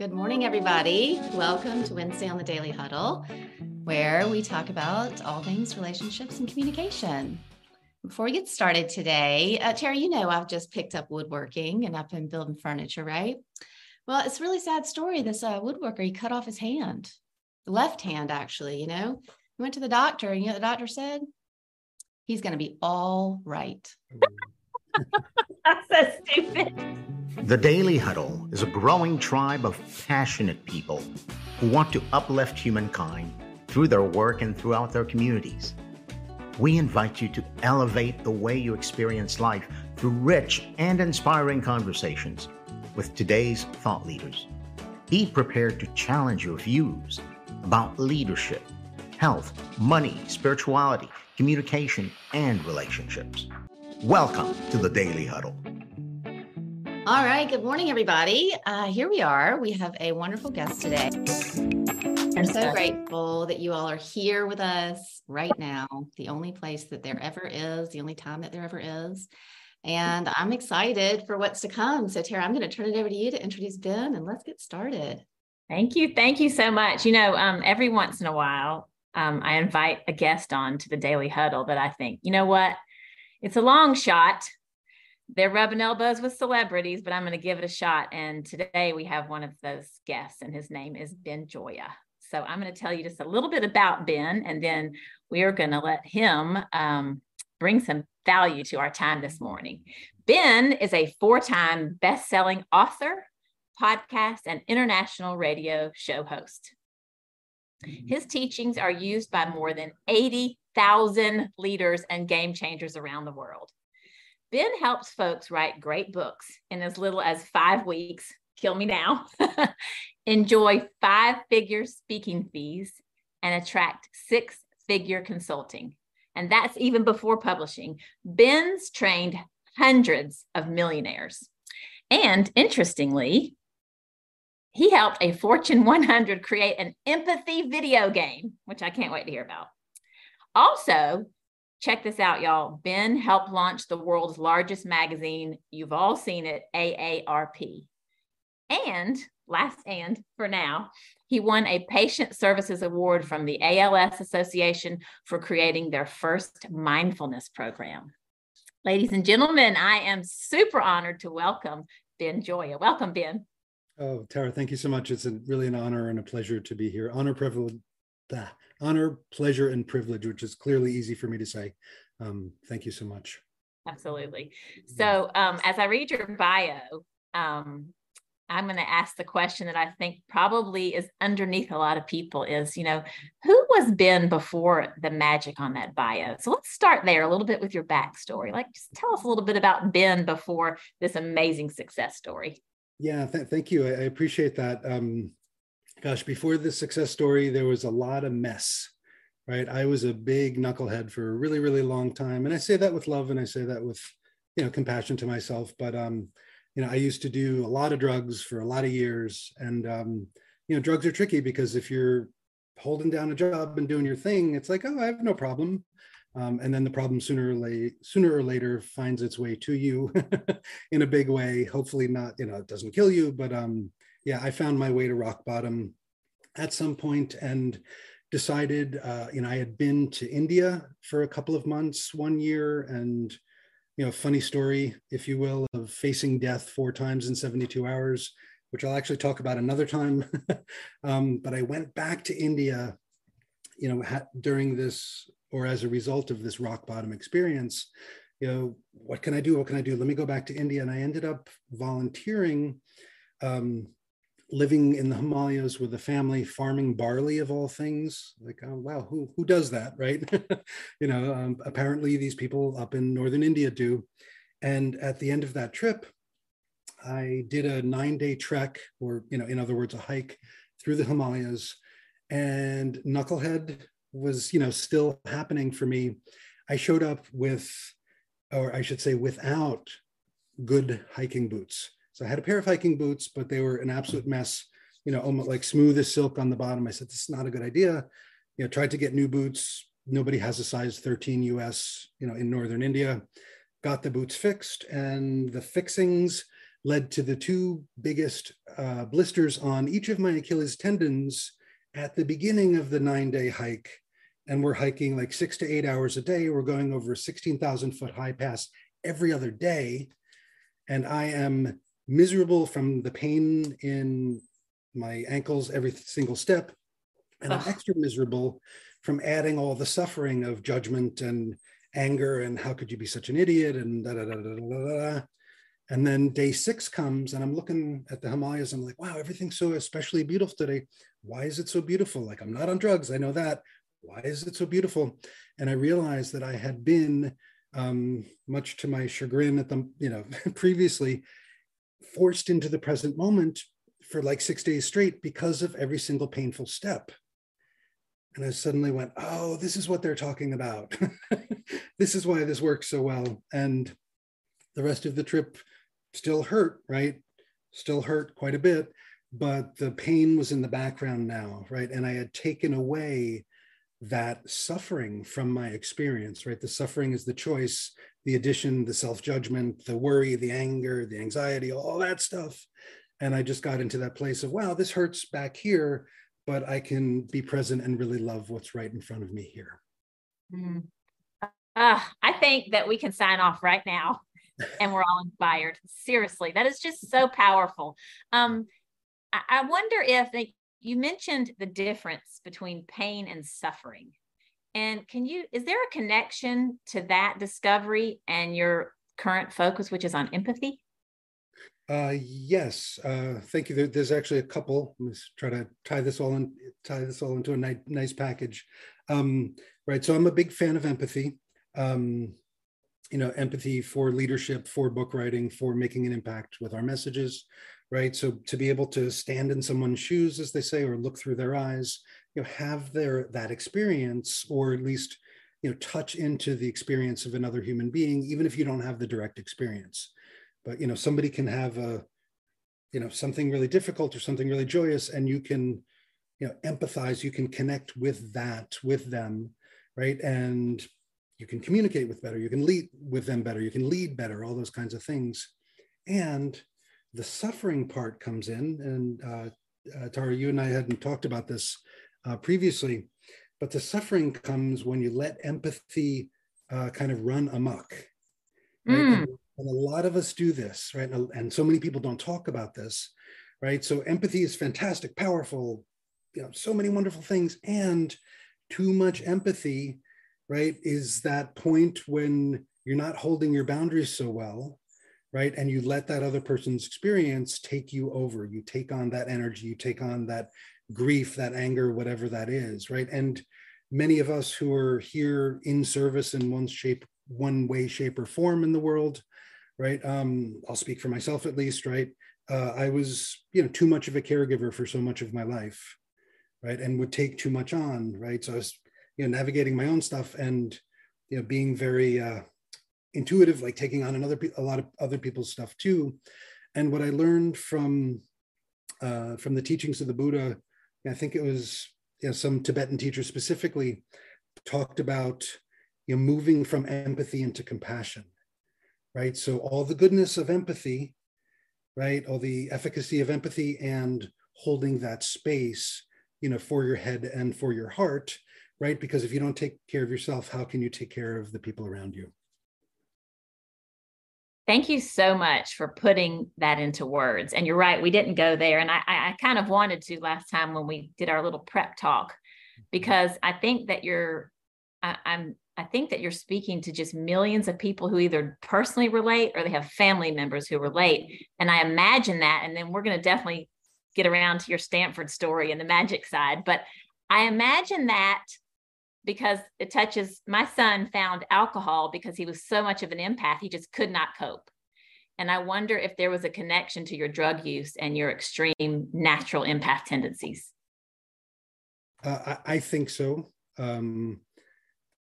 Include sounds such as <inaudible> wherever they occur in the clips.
Good morning, everybody. Welcome to Wednesday on the Daily Huddle, where we talk about all things relationships and communication. Before we get started today, uh, Terry, you know I've just picked up woodworking and I've been building furniture, right? Well, it's a really sad story. This uh, woodworker, he cut off his hand, the left hand, actually, you know. He went to the doctor, and you know the doctor said? He's going to be all right. That's so stupid. The Daily Huddle is a growing tribe of passionate people who want to uplift humankind through their work and throughout their communities. We invite you to elevate the way you experience life through rich and inspiring conversations with today's thought leaders. Be prepared to challenge your views about leadership, health, money, spirituality, communication, and relationships. Welcome to the Daily Huddle. All right. Good morning, everybody. Uh, here we are. We have a wonderful guest today. I'm so grateful that you all are here with us right now, the only place that there ever is, the only time that there ever is. And I'm excited for what's to come. So, Tara, I'm going to turn it over to you to introduce Ben and let's get started. Thank you. Thank you so much. You know, um, every once in a while, um, I invite a guest on to the Daily Huddle that I think, you know what? It's a long shot, they're rubbing elbows with celebrities, but I'm going to give it a shot. And today we have one of those guests, and his name is Ben Gioia. So I'm going to tell you just a little bit about Ben, and then we are going to let him um, bring some value to our time this morning. Ben is a four time best selling author, podcast, and international radio show host. His teachings are used by more than 80,000 leaders and game changers around the world. Ben helps folks write great books in as little as five weeks. Kill me now. <laughs> Enjoy five figure speaking fees and attract six figure consulting. And that's even before publishing. Ben's trained hundreds of millionaires. And interestingly, he helped a Fortune 100 create an empathy video game, which I can't wait to hear about. Also, check this out, y'all. Ben helped launch the world's largest magazine. You've all seen it, AARP. And last and for now, he won a patient services award from the ALS Association for creating their first mindfulness program. Ladies and gentlemen, I am super honored to welcome Ben Gioia. Welcome, Ben. Oh, Tara, thank you so much. It's a, really an honor and a pleasure to be here. Honor, privilege, honor, pleasure, and privilege, which is clearly easy for me to say. Um, thank you so much. Absolutely. So, um, as I read your bio, um, I'm going to ask the question that I think probably is underneath a lot of people is, you know, who was Ben before the magic on that bio? So let's start there a little bit with your backstory. Like, just tell us a little bit about Ben before this amazing success story. Yeah, th- thank you. I, I appreciate that. Um, gosh, before the success story, there was a lot of mess, right? I was a big knucklehead for a really, really long time. And I say that with love and I say that with, you know, compassion to myself. But, um, you know, I used to do a lot of drugs for a lot of years. And, um, you know, drugs are tricky because if you're holding down a job and doing your thing, it's like, oh, I have no problem. Um, and then the problem sooner or later, sooner or later finds its way to you <laughs> in a big way. Hopefully not, you know, it doesn't kill you, but um, yeah, I found my way to rock bottom at some point and decided, uh, you know, I had been to India for a couple of months one year and, you know, funny story, if you will, of facing death four times in 72 hours, which I'll actually talk about another time. <laughs> um, but I went back to India, you know, ha- during this or as a result of this rock bottom experience, you know, what can I do? What can I do? Let me go back to India. And I ended up volunteering um, living in the Himalayas with a family, farming barley of all things. Like, oh, wow, who, who does that, right? <laughs> you know, um, apparently these people up in northern India do. And at the end of that trip, I did a nine day trek, or, you know, in other words, a hike through the Himalayas. And Knucklehead was, you know, still happening for me. I showed up with, or I should say, without good hiking boots. So I had a pair of hiking boots, but they were an absolute mess, you know, almost like smooth as silk on the bottom. I said, this is not a good idea. You know, tried to get new boots. Nobody has a size 13 US, you know, in Northern India. Got the boots fixed and the fixings led to the two biggest uh, blisters on each of my Achilles tendons at the beginning of the nine day hike. And we're hiking like six to eight hours a day. We're going over a 16,000 foot high pass every other day. And I am miserable from the pain in my ankles every single step. And I'm extra miserable from adding all the suffering of judgment and anger and how could you be such an idiot and da da da da da da. And then day six comes and I'm looking at the Himalayas. I'm like, wow, everything's so especially beautiful today. Why is it so beautiful? Like, I'm not on drugs. I know that. Why is it so beautiful? And I realized that I had been, um, much to my chagrin at the, you know, <laughs> previously forced into the present moment for like six days straight because of every single painful step. And I suddenly went, oh, this is what they're talking about. <laughs> this is why this works so well. And the rest of the trip still hurt, right? Still hurt quite a bit, but the pain was in the background now, right? And I had taken away that suffering from my experience, right? The suffering is the choice, the addition, the self judgment, the worry, the anger, the anxiety, all that stuff. And I just got into that place of, wow, this hurts back here, but I can be present and really love what's right in front of me here. Mm. Uh, I think that we can sign off right now <laughs> and we're all inspired. Seriously, that is just so powerful. Um, I, I wonder if you mentioned the difference between pain and suffering. And can you, is there a connection to that discovery and your current focus, which is on empathy? Uh, yes, uh, thank you. There, there's actually a couple. Let's try to tie this all in, tie this all into a nice, nice package. Um, right. So I'm a big fan of empathy. Um, you know empathy for leadership for book writing for making an impact with our messages right? So to be able to stand in someone's shoes as they say or look through their eyes you know have their that experience or at least you know touch into the experience of another human being even if you don't have the direct experience. But you know somebody can have a you know something really difficult or something really joyous and you can you know empathize you can connect with that with them right? And you can communicate with better, you can lead with them better, you can lead better, all those kinds of things. And the suffering part comes in, and uh, uh, Tara, you and I hadn't talked about this uh, previously, but the suffering comes when you let empathy uh, kind of run amok. Right? Mm. And, and, a lot of us do this, right? And, and so many people don't talk about this, right? So empathy is fantastic, powerful, you know, so many wonderful things, and too much empathy right, is that point when you're not holding your boundaries so well, right? And you let that other person's experience take you over. You take on that energy, you take on that grief, that anger, whatever that is, right? And many of us who are here in service in one shape, one way, shape, or form in the world, right? Um, I'll speak for myself at least, right? Uh, I was, you know, too much of a caregiver for so much of my life, right? And would take too much on, right? So I was you know navigating my own stuff and you know being very uh, intuitive like taking on another a lot of other people's stuff too and what i learned from uh, from the teachings of the buddha i think it was you know, some tibetan teacher specifically talked about you know moving from empathy into compassion right so all the goodness of empathy right all the efficacy of empathy and holding that space you know for your head and for your heart right? Because if you don't take care of yourself, how can you take care of the people around you? Thank you so much for putting that into words. And you're right, we didn't go there. And I, I kind of wanted to last time when we did our little prep talk, mm-hmm. because I think that you're, I, I'm, I think that you're speaking to just millions of people who either personally relate or they have family members who relate. And I imagine that. And then we're going to definitely get around to your Stanford story and the magic side. But I imagine that because it touches my son found alcohol because he was so much of an empath he just could not cope. And i wonder if there was a connection to your drug use and your extreme natural empath tendencies. Uh, I, I, think so. Um,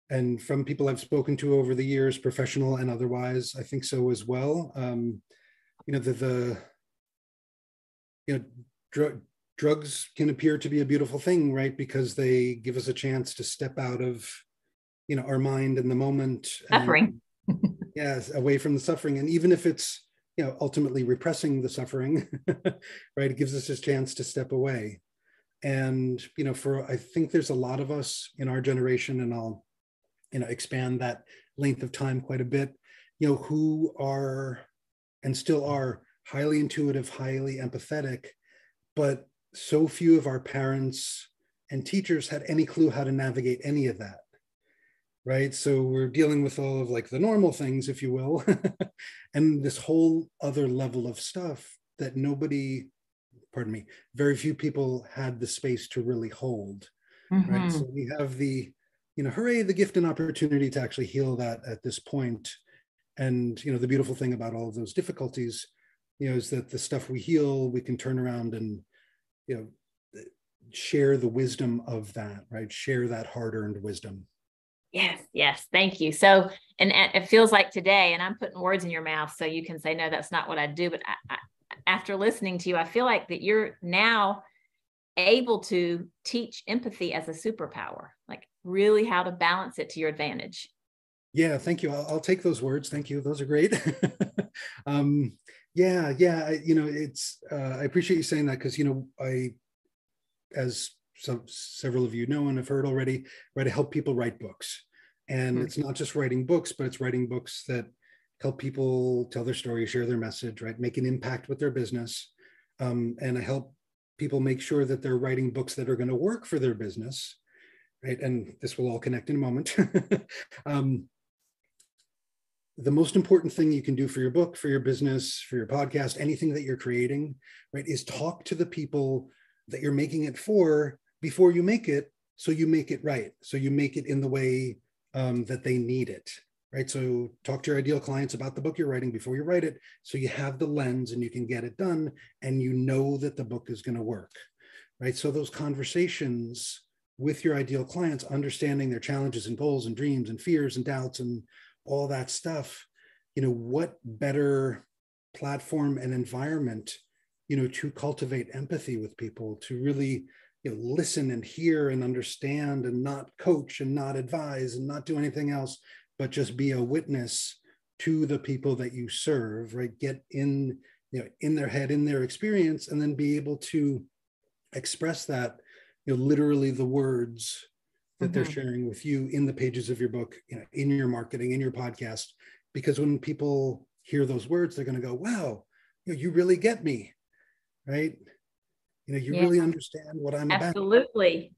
and from people i've spoken to over the years professional and otherwise i think so as well. Um, you know the the you know drug drugs can appear to be a beautiful thing, right? Because they give us a chance to step out of, you know, our mind in the moment. Suffering. <laughs> yes, away from the suffering. And even if it's you know ultimately repressing the suffering <laughs> right it gives us a chance to step away and you know for i think there's a lot of us in our generation and i'll you know expand that length of time quite a bit you know who are and still are highly intuitive highly empathetic but so few of our parents and teachers had any clue how to navigate any of that right? So we're dealing with all of like the normal things if you will <laughs> and this whole other level of stuff that nobody pardon me very few people had the space to really hold mm-hmm. right so we have the you know hooray the gift and opportunity to actually heal that at this point. And you know the beautiful thing about all of those difficulties you know is that the stuff we heal we can turn around and you know share the wisdom of that right? Share that hard earned wisdom. Yes yes thank you. So and, and, it feels like today and i'm putting words in your mouth so you can say no that's not what i do but I, I, after listening to you i feel like that you're now able to teach empathy as a superpower like really how to balance it to your advantage. Yeah thank you. I'll, I'll take those words. Thank you. Those are great. <laughs> Um yeah yeah I, you know it's uh, i appreciate you saying that because you know i as some several of you know and have heard already right i help people write books. And mm-hmm. it's not just writing books but it's writing books that help people tell their story share their message right make an impact with their business. Um, and i help people make sure that they're writing books that are going to work for their business right and this will all connect in a moment. <laughs> Um, the most important thing you can do for your book, for your business, for your podcast, anything that you're creating, right, is talk to the people that you're making it for before you make it, so you make it right. So you make it in the way um, that they need it, right? So talk to your ideal clients about the book you're writing before you write it, so you have the lens and you can get it done, and you know that the book is going to work, right? So those conversations with your ideal clients, understanding their challenges and goals and dreams and fears and doubts and all that stuff you know what better platform and environment you know to cultivate empathy with people to really you know listen and hear and understand and not coach and not advise and not do anything else but just be a witness to the people that you serve right? Get in you know in their head in their experience and then be able to express that you know literally the words that mm-hmm. they're sharing with you in the pages of your book, you know, in your marketing, in your podcast. Because when people hear those words, they're going to go, wow, you, know, you really get me. Right. You know, you yeah. really understand what I'm Absolutely. about. Absolutely.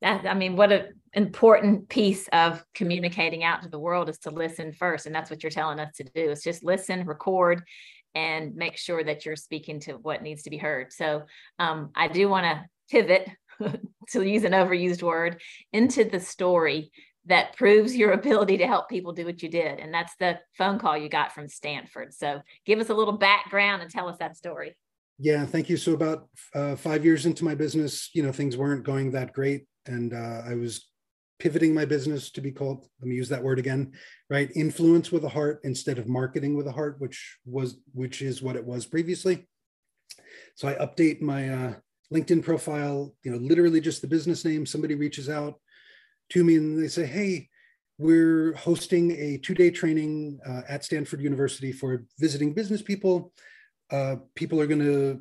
That, I mean, what an important piece of communicating out to the world is to listen first. And that's what you're telling us to do is just listen, record, and make sure that you're speaking to what needs to be heard. So um, I do want to pivot <laughs> to use an overused word, into the story that proves your <laughs> ability to help people do what you did. And that's the phone call you got from Stanford. So give us a little background and tell us that story. Yeah, thank you. So about uh, five years into my business, you know, things weren't going that great, and uh, I was pivoting my business to be called. Let me use that word again, right? Influence with a heart instead of marketing with a heart, which was which is what it was previously. So I update my uh, LinkedIn profile, you know, literally just the business name. Somebody reaches out to me and they say, hey, we're hosting a two day training uh, at Stanford University for visiting business people. Uh, people are going to,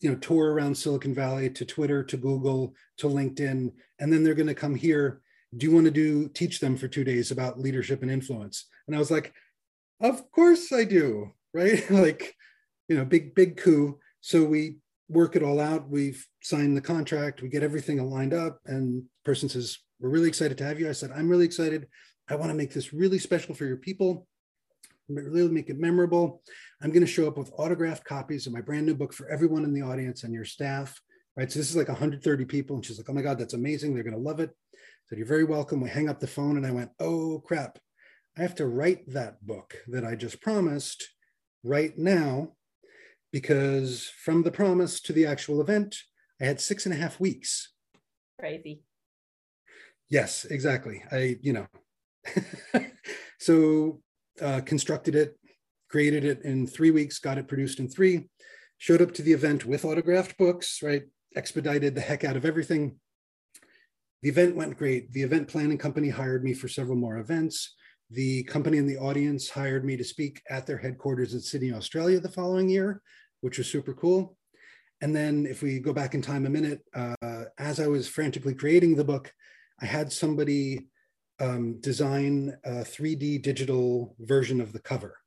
you know, tour around Silicon Valley to Twitter, to Google, to LinkedIn, and then they're going to come here. Do you want to do teach them for two days about leadership and influence? And I was like, of course I do, <laughs> right? like, you know, big big coup. So we work it all out. We've signed the contract. We get everything lined up. And person says, "We're really excited to have you." I said, "I'm really excited. I want to make this really special for your people. Really make it memorable. I'm going to show up with autographed copies of my brand new book for everyone in the audience and your staff." Right. So this is like 130 people, and she's like, "Oh my God, that's amazing. They're going to love it." I said, "You're very welcome." We hang up the phone, and I went, "Oh crap." I have to write that book that I just promised right now because from the promise to the actual event, I had six and a half weeks. Crazy. Yes, exactly. I, you know, <laughs> so uh, constructed it, created it in three weeks, got it produced in three, showed up to the event with autographed books, right? Expedited the heck out of everything. The event went great. The event planning company hired me for several more events. the company in the audience hired me to speak at their headquarters in Sydney, Australia the following year, which was super cool. And then if we go back in time a minute, uh, as I was frantically creating the book, I had somebody um, design a 3D digital version of the cover,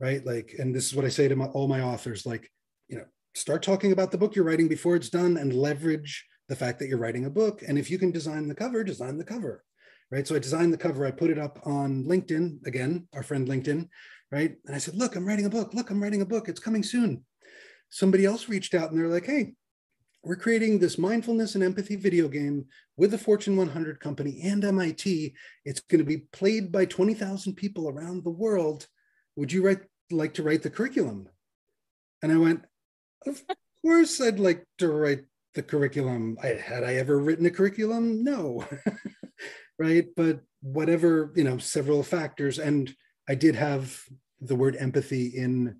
right? Like, and this is what I say to my, all my authors, like, you know, start talking about the book you're writing before it's done and leverage the fact that you're writing a book. And if you can design the cover, design the cover, right? So I designed the cover, I put it up on LinkedIn, again, our friend LinkedIn, right? And I said, look, I'm writing a book. Look, I'm writing a book. It's coming soon. Somebody else reached out and they're like, hey, we're creating this mindfulness and empathy video game with the Fortune 100 company and MIT. It's going to be played by 20,000 people around the world. Would you write, like to write the curriculum? And I went, Of course, I'd like to write the curriculum. I, had I ever written a curriculum? No. <laughs> right. But whatever, you know, several factors. And I did have the word empathy in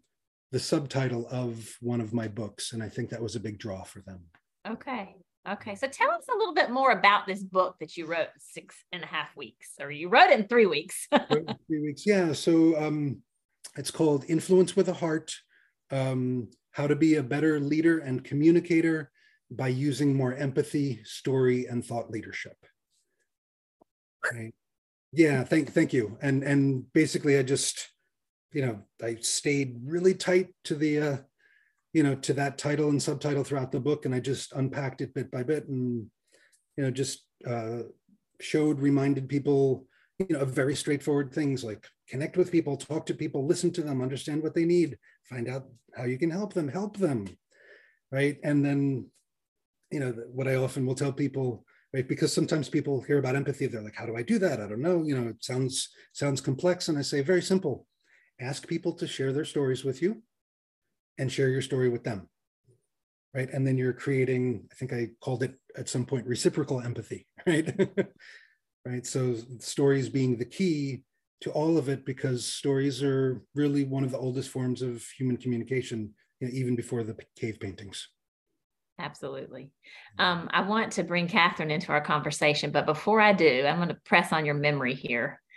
the subtitle of one of my books. And I think that was a big draw for them. Okay. Okay. So tell us a little bit more about this book that you wrote six and a half weeks, or you wrote in three weeks. <laughs> three weeks. Yeah. So um, it's called Influence with a Heart um, How to Be a Better Leader and Communicator by Using More Empathy, Story, and Thought Leadership. Right. Yeah. Thank, thank you. And, and basically, I just, you know, I stayed really tight to the, uh, you know, to that title and subtitle throughout the book, and I just unpacked it bit by bit, and you know, just uh, showed, reminded people, you know, of very straightforward things like connect with people, talk to people, listen to them, understand what they need, find out how you can help them, help them, right? And then, you know, what I often will tell people, right, because sometimes people hear about empathy, they're like, how do I do that? I don't know. You know, it sounds sounds complex, and I say very simple. Ask people to share their stories with you and share your story with them right? And then you're creating i think i called it at some point reciprocal empathy <laughs> right? Right? So stories being the key to all of it because stories are really one of the oldest forms of human communication you know, even before the cave paintings Absolutely. Um, I want to bring Catherine into our conversation, but before I do, I'm going to press on your memory here. <laughs>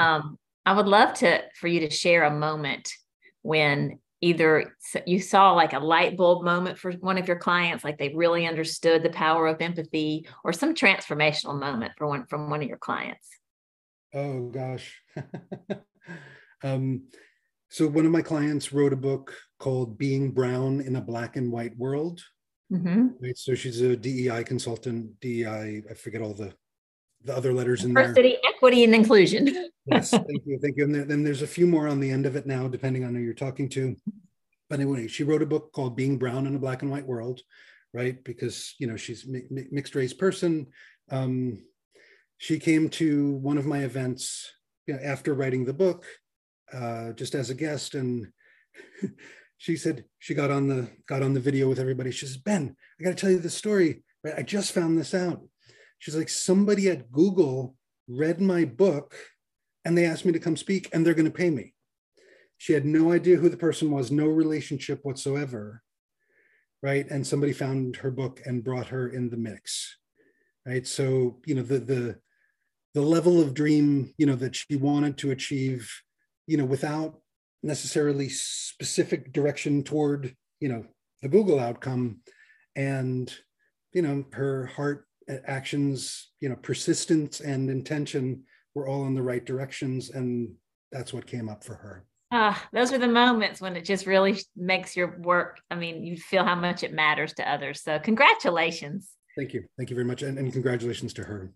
Um, I would love to for you to share a moment when either you saw like a light bulb moment for one of your clients, like they really understood the power of empathy, or some transformational moment for one from one of your clients. Oh gosh. <laughs> um, so one of my clients wrote a book called "Being Brown in a Black and White World." Mm-hmm. Right, so she's a DEI consultant. DEI, I forget all the the other letters in Diversity, there. equity, and inclusion. yes, <laughs> thank you, thank you. And then there's a few more on the end of it now, depending on who you're talking to. But anyway, she wrote a book called "Being Brown in a Black and White World," right? Because you know she's mi- mixed race person. Um, she came to one of my events you know, after writing the book, uh, just as a guest, and <laughs> she said she got on the got on the video with everybody. She says, "Ben, I got to tell you the story. I just found this out." She's like, somebody at Google read my book and they asked me to come speak and they're going to pay me. She had no idea who the person was, no relationship whatsoever. Right. And somebody found her book and brought her in the mix. Right. So, you know, the, the, the level of dream, you know, that she wanted to achieve, you know, without necessarily specific direction toward, you know, the Google outcome and, you know, her heart actions, you know, persistence and intention were all in the right directions. And that's what came up for her. Ah, those are the moments when it just really makes your work. I mean, you feel how much it matters to others. So, congratulations. Thank you. Thank you very much. And, and congratulations to her.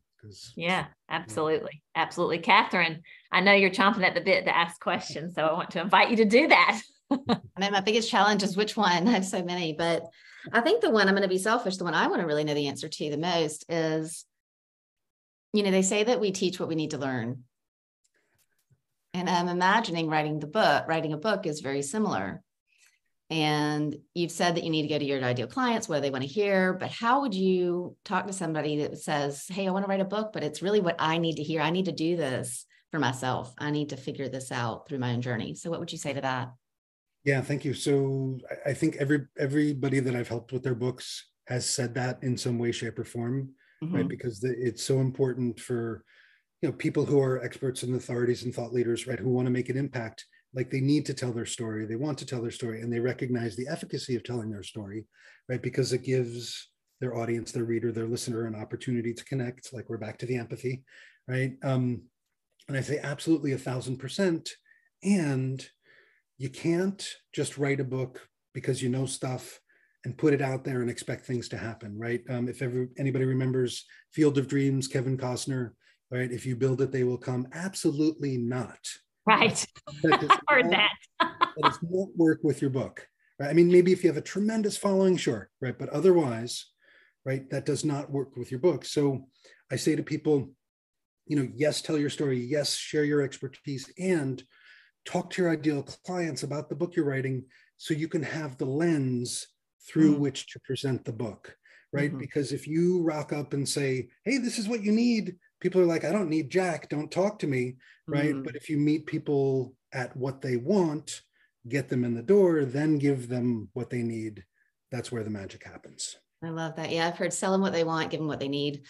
Yeah, absolutely. Yeah. Absolutely. Catherine, I know you're chomping at the bit to ask questions. So, I want to invite you to do that. <laughs> I mean, my biggest challenge is which one? I have so many, but I think the one I'm going to be selfish, the one I want to really know the answer to the most is, you know, they say that we teach what we need to learn. And I'm imagining writing the book, writing a book is very similar. And you've said that you need to go to your ideal clients, what do they want to hear? But how would you talk to somebody that says, Hey, I want to write a book, but it's really what I need to hear. I need to do this for myself. I need to figure this out through my own journey. So, what would you say to that? Yeah, thank you. So I think every everybody that I've helped with their books has said that in some way, shape, or form, mm-hmm. right? Because the, it's so important for you know people who are experts and authorities and thought leaders right who want to make an impact like they need to tell their story they want to tell their story and they recognize the efficacy of telling their story right because it gives their audience their reader their listener an opportunity to connect like we're back to the empathy right um, and i say absolutely a thousand percent and you can't just write a book because you know stuff and put it out there and expect things to happen right um, if ever anybody remembers field of dreams kevin costner right? If you build it, they will come. Absolutely not. Right. That <laughs> Heard that. that does not work with your book. Right. I mean, maybe if you have a tremendous following, sure, right. But otherwise, right, that does not work with your book. So I say to people, you know, yes, tell your story, yes, share your expertise, and talk to your ideal clients about the book you're writing so you can have the lens through mm. which to present the book right mm-hmm. because if you rock up and say hey this is what you need people are like, I don't need Jack, don't talk to me, right? Mm. But if you meet people at what they want, get them in the door, then give them what they need, that's where the magic happens. I love that. Yeah, I've heard sell them what they want, give them what they need,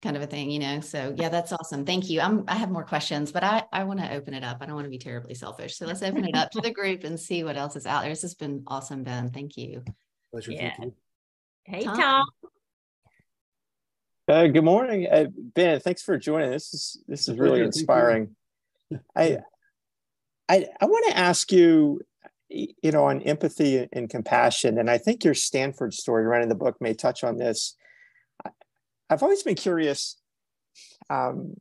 kind of a thing, you know. So yeah, that's awesome. Thank you. I'm I have more questions, but I I want to open it up. I don't want to be terribly selfish. So let's open it up to the group and see what else is out there. This has been awesome, Ben. Thank you. Pleasure. Yeah. Thank you. Hey Tom. Tom. Uh, good morning, uh, Ben. Thanks for joining. This is this is really inspiring. <laughs> I I I want to ask you, you know, on empathy and compassion, and I think your Stanford story, right in the book, may touch on this. I've always been curious, um,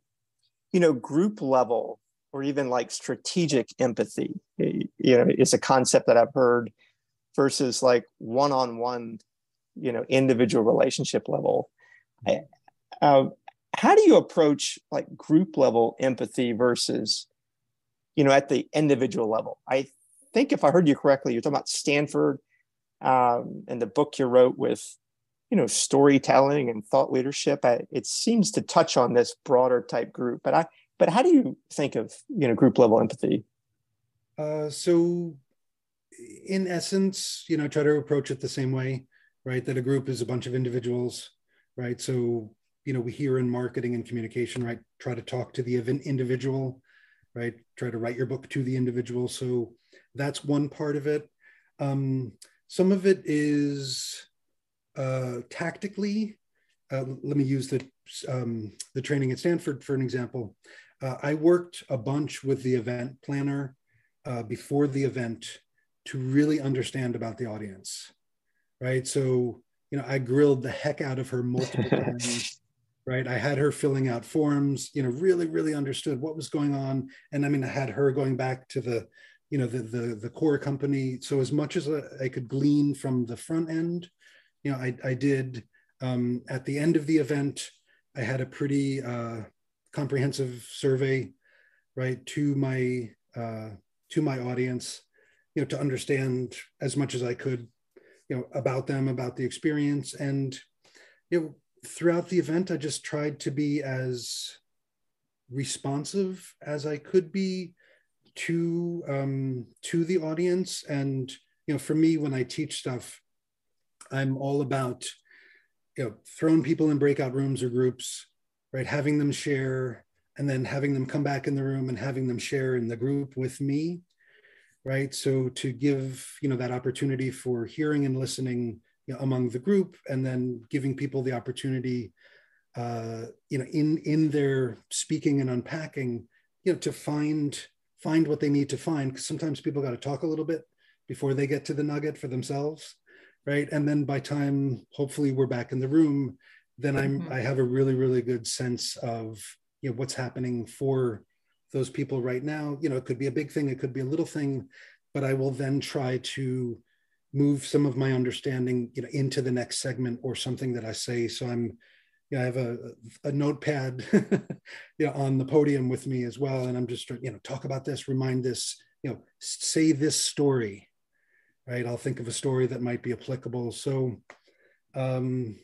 you know, group level or even like strategic empathy. You know, is a concept that I've heard versus like one-on-one, you know, individual relationship level. Uh, how do you approach like group level empathy versus, you know, at the individual level? I think if I heard you correctly, you're talking about Stanford um, and the book you wrote with, you know, storytelling and thought leadership. I, it seems to touch on this broader type group, but I, but how do you think of, you know, group level empathy? Uh, so in essence, you know, try to approach it the same way, right? That a group is a bunch of individuals, right? So you know we hear in marketing and communication right try to talk to the event individual right? Try to write your book to the individual. So that's one part of it. Um, some of it is uh, tactically uh, let me use the um, the training at stanford for an example. Uh, i worked a bunch with the event planner uh, before the event to really understand about the audience right? So you know i grilled the heck out of her multiple <laughs> times right? I had her filling out forms you know really really understood what was going on. And i mean i had her going back to the you know the the, the core company. So as much as i could glean from the front end you know i, I did um, at the end of the event i had a pretty uh, comprehensive survey right to my uh, to my audience you know to understand as much as i could you know about them about the experience and you know throughout the event, I just tried to be as responsive as I could be to um, to the audience. And you know, for me, when I teach stuff, I'm all about you know throwing people in breakout rooms or groups, right? Having them share, and then having them come back in the room and having them share in the group with me, right? So to give you know that opportunity for hearing and listening you know, among the group and then giving people the opportunity uh, you know in in their speaking and unpacking you know to find find what they need to find because sometimes people got to talk a little bit before they get to the nugget for themselves right and then by time hopefully we're back in the room then i'm mm-hmm. i have a really really good sense of you know what's happening for those people right now you know it could be a big thing it could be a little thing but i will then try to move some of my understanding you know into the next segment or something that i say. So i'm you know, i have a, a notepad <laughs> you know on the podium with me as well. And i'm just you know talk about this remind this you know say this story right? I'll think of a story that might be applicable. So um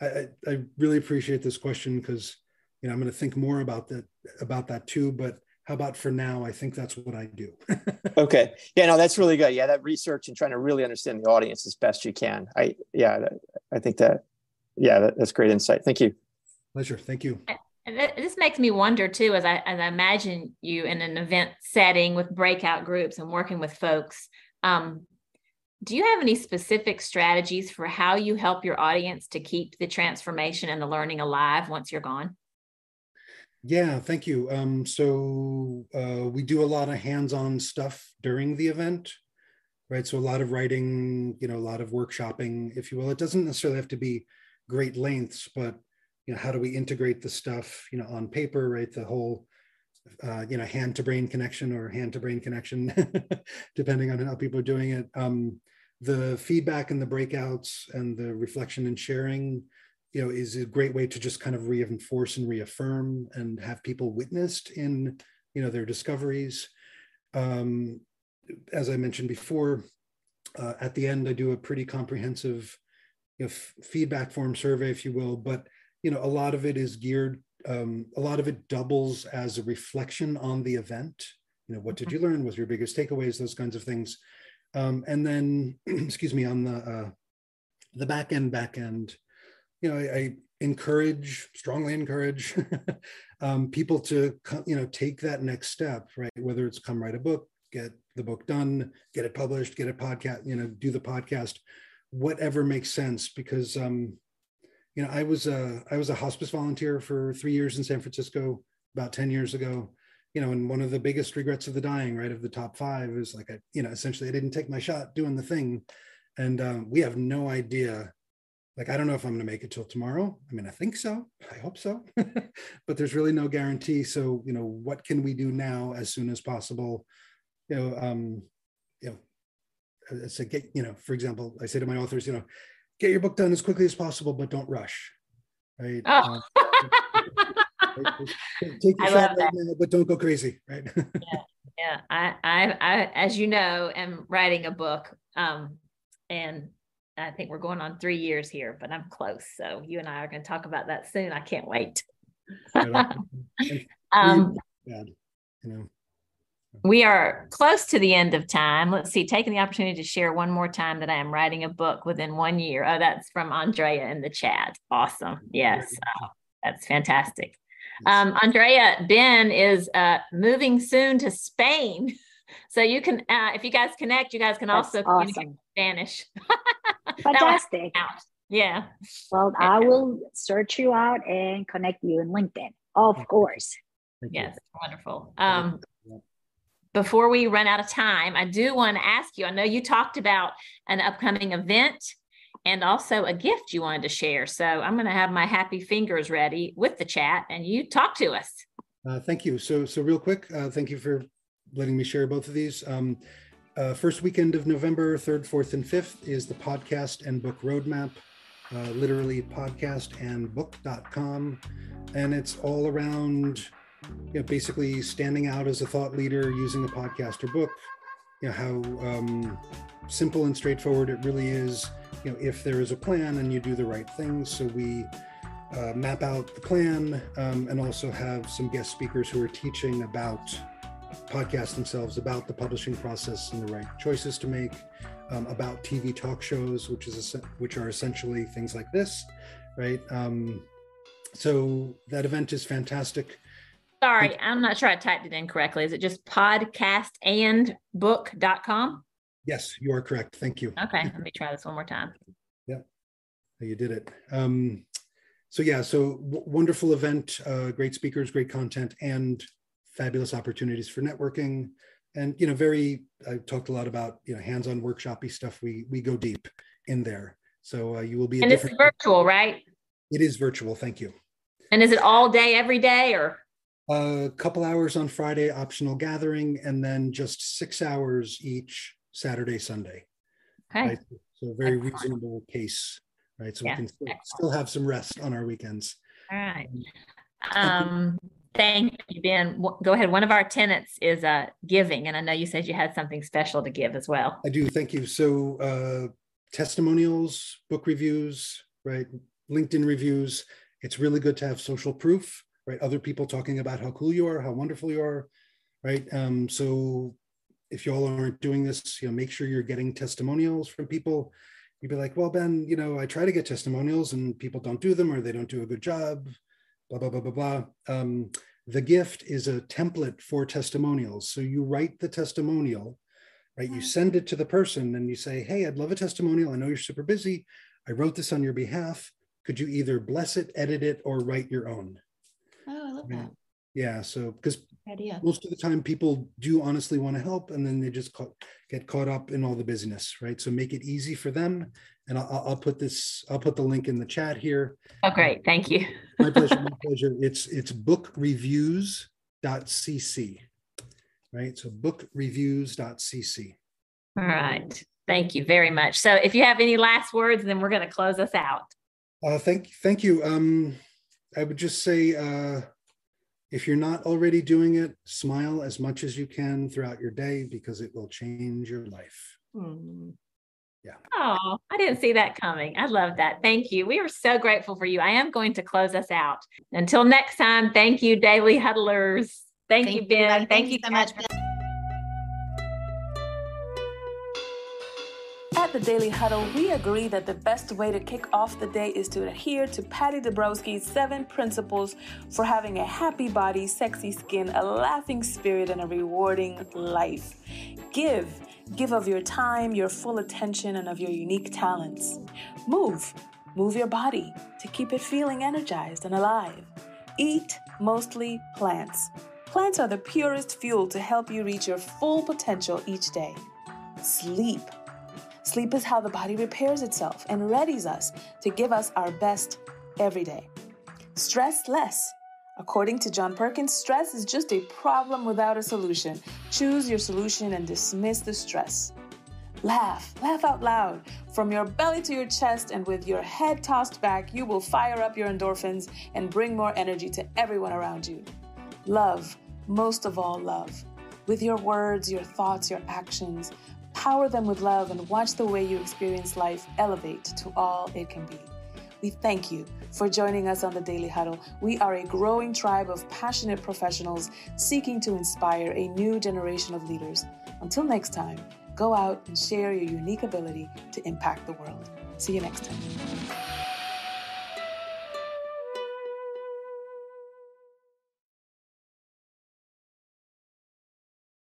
i i really appreciate this question because you know i'm going to think more about that about that too but how about for now? I think that's what i do. <laughs> Okay. Yeah no that's really good. Yeah that research and trying to really understand the audience as best you can. I yeah i think that yeah that, that's great insight. Thank you. Pleasure. Thank you. This makes me wonder too, as I as I imagine you in an event setting with breakout groups and working with folks. Um, do you have any specific strategies for how you help your audience to keep the transformation and the learning alive once you're gone? Yeah, thank you. Um, so uh, we do a lot of hands-on stuff during the event, right? So a lot of writing, you know, a lot of workshopping, if you will. It doesn't necessarily have to be great lengths, but you know, how do we integrate the stuff, you know, on paper, right? The whole, uh, you know, hand to brain connection or hand to brain connection, <laughs> depending on how people are doing it. Um, the feedback and the breakouts and the reflection and sharing you know is a great way to just kind of reinforce and reaffirm and have people witnessed in you know their discoveries. Um, as i mentioned before uh, at the end i do a pretty comprehensive you know, f- feedback form survey if you will but you know a lot of it is geared um, a lot of it doubles as a reflection on the event. You know what did you learn? Was your biggest takeaways? Those kinds of things. Um, and then, <clears throat> excuse me, on the uh, the back end, back end, you know, I, I encourage, strongly encourage <laughs> um, people to, you know, take that next step, right? Whether it's come write a book, get the book done, get it published, get a podcast, you know, do the podcast, whatever makes sense. Because, um, you know, I was a I was a hospice volunteer for three years in San Francisco about ten years ago, you know, and one of the biggest regrets of the dying, right, of the top five is like, I, you know, essentially I didn't take my shot doing the thing. And um, we have no idea. Like, I don't know if I'm going to make it till tomorrow. I mean, I think so. I hope so. <laughs> but there's really no guarantee. So, you know, what can we do now as soon as possible? You know, um, you know, say, get, you know, for example, I say to my authors, you know, get your book done as quickly as possible, but don't rush. Right. Oh. Um, <laughs> Take <laughs> your shot right now, but don't go crazy, right? yeah, yeah. I, I, I, as you know, am writing a book, um, and I think we're going on three years here, but I'm close. So you and I are going to talk about that soon. I can't wait. <laughs> um. We are close to the end of time. Let's see, taking the opportunity to share one more time that I am writing a book within one year. Oh, that's from Andrea in the chat. Awesome. Yes. Oh, that's fantastic. Um, Andrea Ben is uh, moving soon to Spain. <laughs> So you can, uh, if you guys connect, you guys can That's also awesome. communicate Spanish. <laughs> Fantastic. yeah. Well, yeah. I will search you out and connect you in LinkedIn. Of course. yes, wonderful. Um, before we run out of time, I do want to ask you. I know you talked about an upcoming event and also a gift you wanted to share. So I'm going to have my happy fingers ready with the chat and you talk to us. Uh, thank you. So, so real quick, uh, thank you for letting me share both of these. Um, uh, first weekend of November, 3rd, 4th, and 5th is the podcast and book roadmap, uh, literally podcast and book.com. And it's all around, you know, basically standing out as a thought leader using a podcast or book, you know, how um, simple and straightforward it really is you know, if there is a plan and you do the right things. So we uh, map out the plan um, and also have some guest speakers who are teaching about podcasts themselves, about the publishing process and the right choices to make, um, about TV talk shows, which is which are essentially things like this, right? Um, so that event is fantastic. Sorry, I'm not sure I typed it in correctly. Is it just podcastandbook.com? Yes, you are correct. Thank you. Okay, <laughs> let me try this one more time. Yeah, you did it. Um, so yeah, so wonderful event, uh, great speakers, great content, and fabulous opportunities for networking. And you know, very. I talked a lot about you know hands-on workshopy stuff. We we go deep in there. So uh, you will be. and it's virtual, right? It is virtual. Thank you. And is it all day, every day, or? A couple hours on Friday, optional gathering, and then just six hours each Saturday, Sunday. Okay. Right? So a very Excellent. reasonable case, right? So yeah. we can still, still, have some rest on our weekends. All right. Um, thank you, Ben. Go ahead. One of our tenants is uh, giving, and I know you said you had something special to give as well. I do. Thank you. So uh, testimonials, book reviews, right? LinkedIn reviews. It's really good to have social proof, right? Other people talking about how cool you are, how wonderful you are, right? Um, so if you all aren't doing this, you know, make sure you're getting testimonials from people. You'd be like, well, Ben, you know, I try to get testimonials and people don't do them or they don't do a good job. Blah, blah, blah, blah, blah. Um, the gift is a template for testimonials. So you write the testimonial, right? You send it to the person and you say, Hey, I'd love a testimonial. I know you're super busy. I wrote this on your behalf. Could you either bless it, edit it, or write your own? Oh, I love that. Yeah. So, because most of the time people do honestly want to help and then they just ca- get caught up in all the busyness, right? So make it easy for them. And I'll, I'll put this, I'll put the link in the chat here. Oh, great. Thank you. my pleasure. My <laughs> pleasure. It's, it's bookreviews.cc, right? So bookreviews.cc. All right. Thank you very much. So if you have any last words, then we're going to close us out. Uh, thank, thank you. Um, I would just say, uh, if you're not already doing it, smile as much as you can throughout your day because it will change your life. Hmm. Yeah. Oh, I didn't see that coming. I love that. Thank you. We are so grateful for you. I am going to close us out. Until next time, thank you, Daily Huddlers. Thank, Thank you, you, Ben. Thank, Thank, you so much. At the Daily Huddle, we agree that the best way to kick off the day is to adhere to Patty Dabrowski's seven principles for having a happy body, sexy skin, a laughing spirit, and a rewarding life. Give. Give of your time, your full attention, and of your unique talents. Move. Move your body to keep it feeling energized and alive. Eat mostly plants. Plants are the purest fuel to help you reach your full potential each day. Sleep. Sleep is how the body repairs itself and readies us to give us our best every day. Stress less. According to John Perkins, stress is just a problem without a solution. Choose your solution and dismiss the stress. Laugh, laugh out loud. From your belly to your chest and with your head tossed back, you will fire up your endorphins and bring more energy to everyone around you. Love, most of all, love. With your words, your thoughts, your actions, power them with love and watch the way you experience life elevate to all it can be. We thank you for joining us on the Daily Huddle. We are a growing tribe of passionate professionals seeking to inspire a new generation of leaders. Until next time, go out and share your unique ability to impact the world. See you next time.